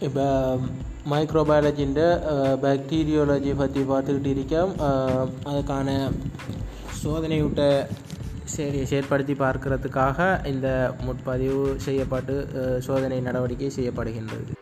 இப்போ மைக்ரோபயாலஜின்ற பாக்டீரியோலஜி பற்றி பார்த்துக்கிட்டு இருக்கோம் அதுக்கான சோதனையூட்ட சரி செயற்படுத்தி பார்க்கிறதுக்காக இந்த முற்பதிவு செய்யப்பட்டு சோதனை நடவடிக்கை செய்யப்படுகின்றது